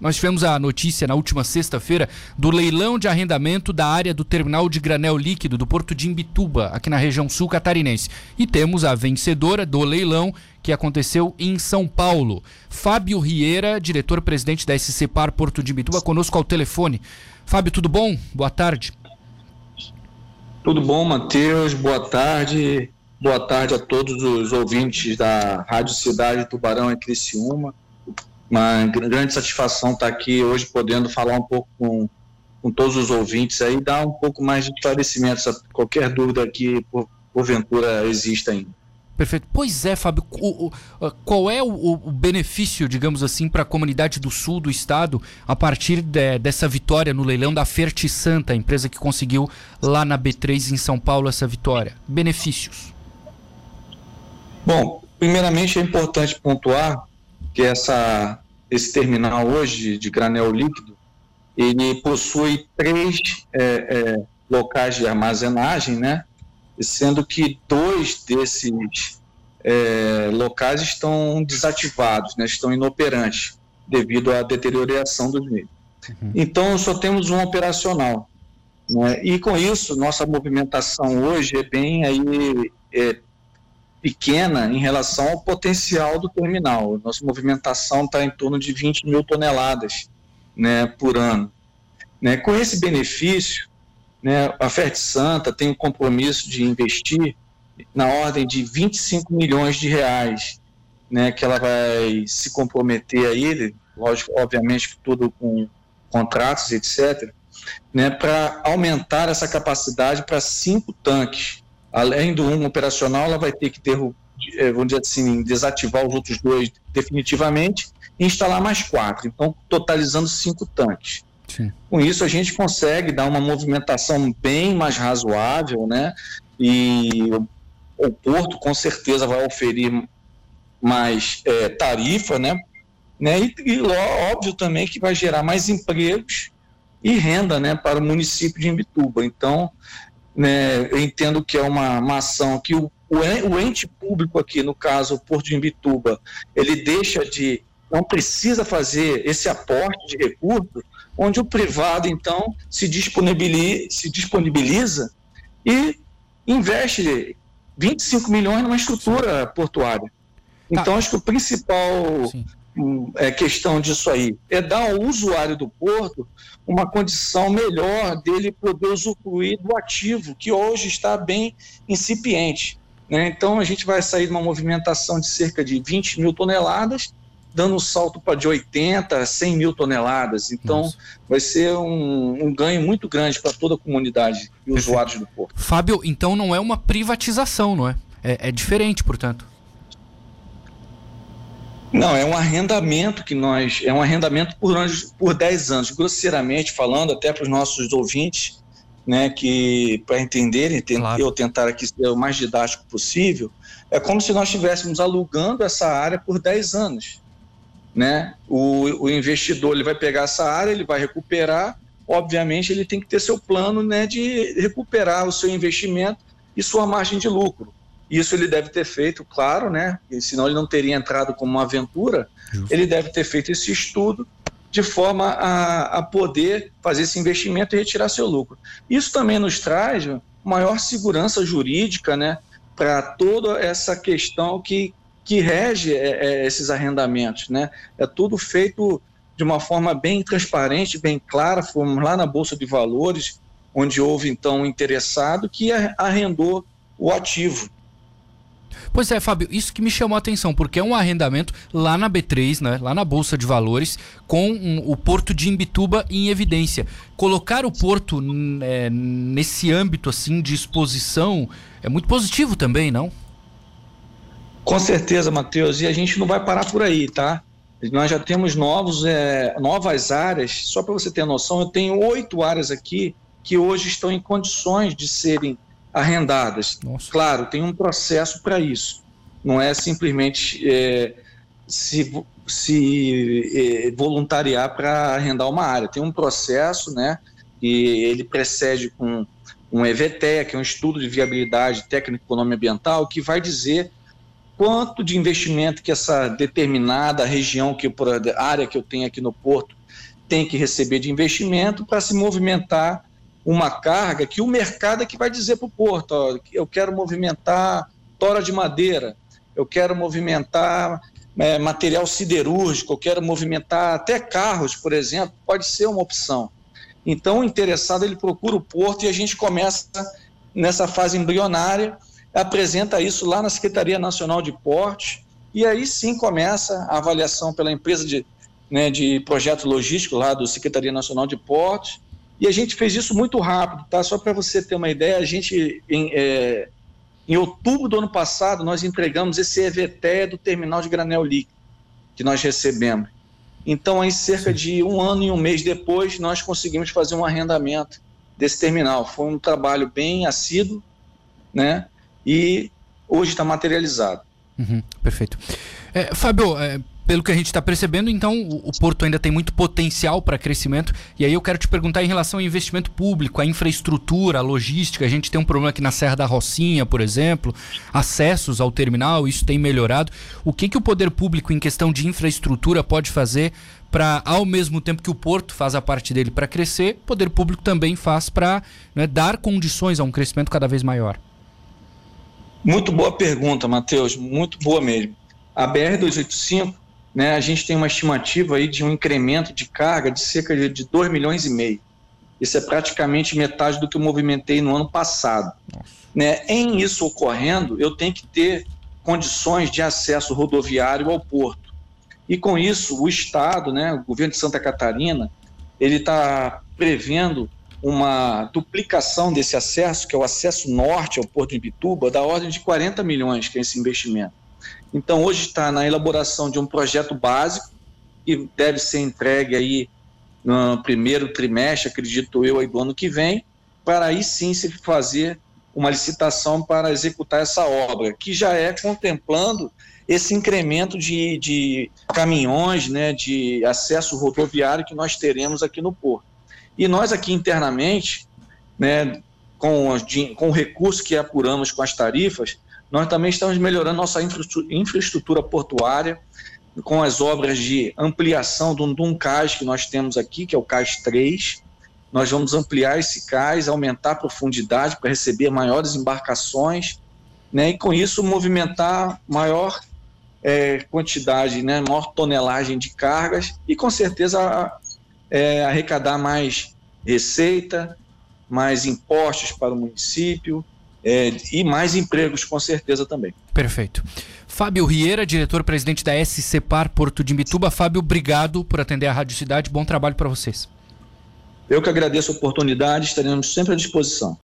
nós tivemos a notícia na última sexta-feira do leilão de arrendamento da área do terminal de granel líquido do Porto de Imbituba, aqui na região sul catarinense. E temos a vencedora do leilão que aconteceu em São Paulo. Fábio Rieira, diretor-presidente da SC Par Porto de Imbituba, conosco ao telefone. Fábio, tudo bom? Boa tarde. Tudo bom, Matheus? Boa tarde. Boa tarde a todos os ouvintes da Rádio Cidade Tubarão e Criciúma. Uma grande satisfação estar aqui hoje podendo falar um pouco com, com todos os ouvintes aí, dar um pouco mais de esclarecimento, qualquer dúvida que por, porventura exista ainda. Perfeito. Pois é, Fábio, o, o, qual é o, o, benefício, digamos assim, para a comunidade do sul do estado a partir de, dessa vitória no leilão da Ferti Santa, a empresa que conseguiu lá na B3 em São Paulo essa vitória? Benefícios. Bom, primeiramente é importante pontuar que essa, esse terminal hoje de granel líquido, ele possui três é, é, locais de armazenagem, né? sendo que dois desses é, locais estão desativados, né, estão inoperantes devido à deterioração dos meios. Uhum. Então, só temos um operacional. Né, e com isso, nossa movimentação hoje é bem aí, é, pequena em relação ao potencial do terminal. Nossa movimentação está em torno de 20 mil toneladas né, por ano. Né, com esse benefício, né, a Fert Santa tem um compromisso de investir na ordem de 25 milhões de reais, né, que ela vai se comprometer a ele, lógico, obviamente tudo com contratos, etc., né, para aumentar essa capacidade para cinco tanques. Além do um operacional, ela vai ter que ter, eh, vamos dizer assim, desativar os outros dois definitivamente e instalar mais quatro. Então, totalizando cinco tanques. Sim. Com isso, a gente consegue dar uma movimentação bem mais razoável, né? E o, o porto, com certeza, vai oferir mais é, tarifa, né? né? E, e, óbvio também que vai gerar mais empregos e renda, né, para o município de Imbituba. Então, né, eu entendo que é uma, uma ação que o, o ente público aqui, no caso o Porto de Imbituba, ele deixa de, não precisa fazer esse aporte de recursos onde o privado, então, se disponibiliza, se disponibiliza e investe 25 milhões numa estrutura portuária. Tá. Então, acho que o principal Sim. É, questão disso aí é dar ao usuário do porto uma condição melhor dele poder usufruir do ativo, que hoje está bem incipiente. Né? Então, a gente vai sair de uma movimentação de cerca de 20 mil toneladas dando um salto para de 80 a 100 mil toneladas. Então, Nossa. vai ser um, um, ganho muito grande para toda a comunidade e usuários do porto. Fábio, então não é uma privatização, não é? É, é diferente, portanto. Não, é um arrendamento que nós. É um arrendamento por, anos, por 10 anos. Grosseiramente falando, até para os nossos ouvintes, né, que para entenderem, claro. eu tentar aqui ser o mais didático possível, é como se nós estivéssemos alugando essa área por 10 anos né? O, o investidor ele vai pegar essa área, ele vai recuperar, obviamente ele tem que ter seu plano, né, de recuperar o seu investimento e sua margem de lucro. Isso ele deve ter feito, claro, né? Senão ele não teria entrado como uma aventura. Justo. Ele deve ter feito esse estudo de forma a, a poder fazer esse investimento e retirar seu lucro. Isso também nos traz maior segurança jurídica, né? Para toda essa questão que que rege é, é, esses arrendamentos, né? É tudo feito de uma forma bem transparente, bem clara. Fomos lá na Bolsa de Valores, onde houve então um interessado que arrendou o ativo. Pois é, Fábio, isso que me chamou a atenção, porque é um arrendamento lá na B3, né, lá na Bolsa de Valores, com um, o Porto de Imbituba em evidência. Colocar o Porto é, nesse âmbito assim de exposição é muito positivo também, não? Com certeza, Matheus, e a gente não vai parar por aí, tá? Nós já temos novos, é, novas áreas, só para você ter noção, eu tenho oito áreas aqui que hoje estão em condições de serem arrendadas. Nossa. Claro, tem um processo para isso. Não é simplesmente é, se, se é, voluntariar para arrendar uma área. Tem um processo, né? E ele precede com um EVTE, que é um estudo de viabilidade técnico-econômico ambiental, que vai dizer quanto de investimento que essa determinada região, que área que eu tenho aqui no porto, tem que receber de investimento para se movimentar uma carga que o mercado é que vai dizer para o porto, ó, eu quero movimentar tora de madeira, eu quero movimentar é, material siderúrgico, eu quero movimentar até carros, por exemplo, pode ser uma opção. Então, o interessado ele procura o porto e a gente começa nessa fase embrionária, apresenta isso lá na Secretaria Nacional de Portos e aí sim começa a avaliação pela empresa de, né, de projeto logístico lá do Secretaria Nacional de Portos e a gente fez isso muito rápido, tá? Só para você ter uma ideia, a gente em, é, em outubro do ano passado, nós entregamos esse EVT do terminal de granel líquido que nós recebemos. Então, aí, cerca de um ano e um mês depois, nós conseguimos fazer um arrendamento desse terminal. Foi um trabalho bem assíduo, né? E hoje está materializado. Uhum, perfeito. É, Fábio, é, pelo que a gente está percebendo, então o, Porto ainda tem muito potencial para crescimento. E aí eu quero te perguntar em relação ao investimento público, a infraestrutura, a logística. A gente tem um problema aqui na Serra da Rocinha, por exemplo, acessos ao terminal, isso tem melhorado. O que, que o poder público, em questão de infraestrutura, pode fazer para, ao mesmo tempo que o Porto faz a parte dele para crescer, o poder público também faz para né, dar condições a um crescimento cada vez maior? Muito boa pergunta, Matheus, muito boa mesmo. A BR-285 né, a gente tem uma estimativa aí de um incremento de carga de cerca de 2 milhões e meio. Isso é praticamente metade do que eu movimentei no ano passado. Né? Em isso ocorrendo, eu tenho que ter condições de acesso rodoviário ao porto. E com isso, o Estado, né, o governo de Santa Catarina, ele está prevendo uma duplicação desse acesso, que é o acesso norte ao Porto de Bituba, da ordem de 40 milhões, que é esse investimento. Então, hoje está na elaboração de um projeto básico, que deve ser entregue aí no primeiro trimestre, acredito eu, aí do ano que vem, para aí sim se fazer uma licitação para executar essa obra, que já é contemplando esse incremento de, de caminhões, né, de acesso rodoviário que nós teremos aqui no Porto. E nós aqui internamente, né, com, com o recurso que apuramos com as tarifas, nós também estamos melhorando nossa infraestrutura portuária com as obras de ampliação de um, cais que nós temos aqui, que é o cais 3. Nós vamos ampliar esse cais, aumentar a profundidade para receber maiores embarcações, né? E com isso movimentar maior é, quantidade, né? Maior tonelagem de cargas e com certeza é, arrecadar mais receita, mais impostos para o município, é, e mais empregos, com certeza também. Perfeito. Fábio Rieira, diretor-presidente da SCPAR Porto de Mituba. Fábio, obrigado por atender a Rádio Cidade. Bom trabalho para vocês. Eu que agradeço a oportunidade, estaremos sempre à disposição.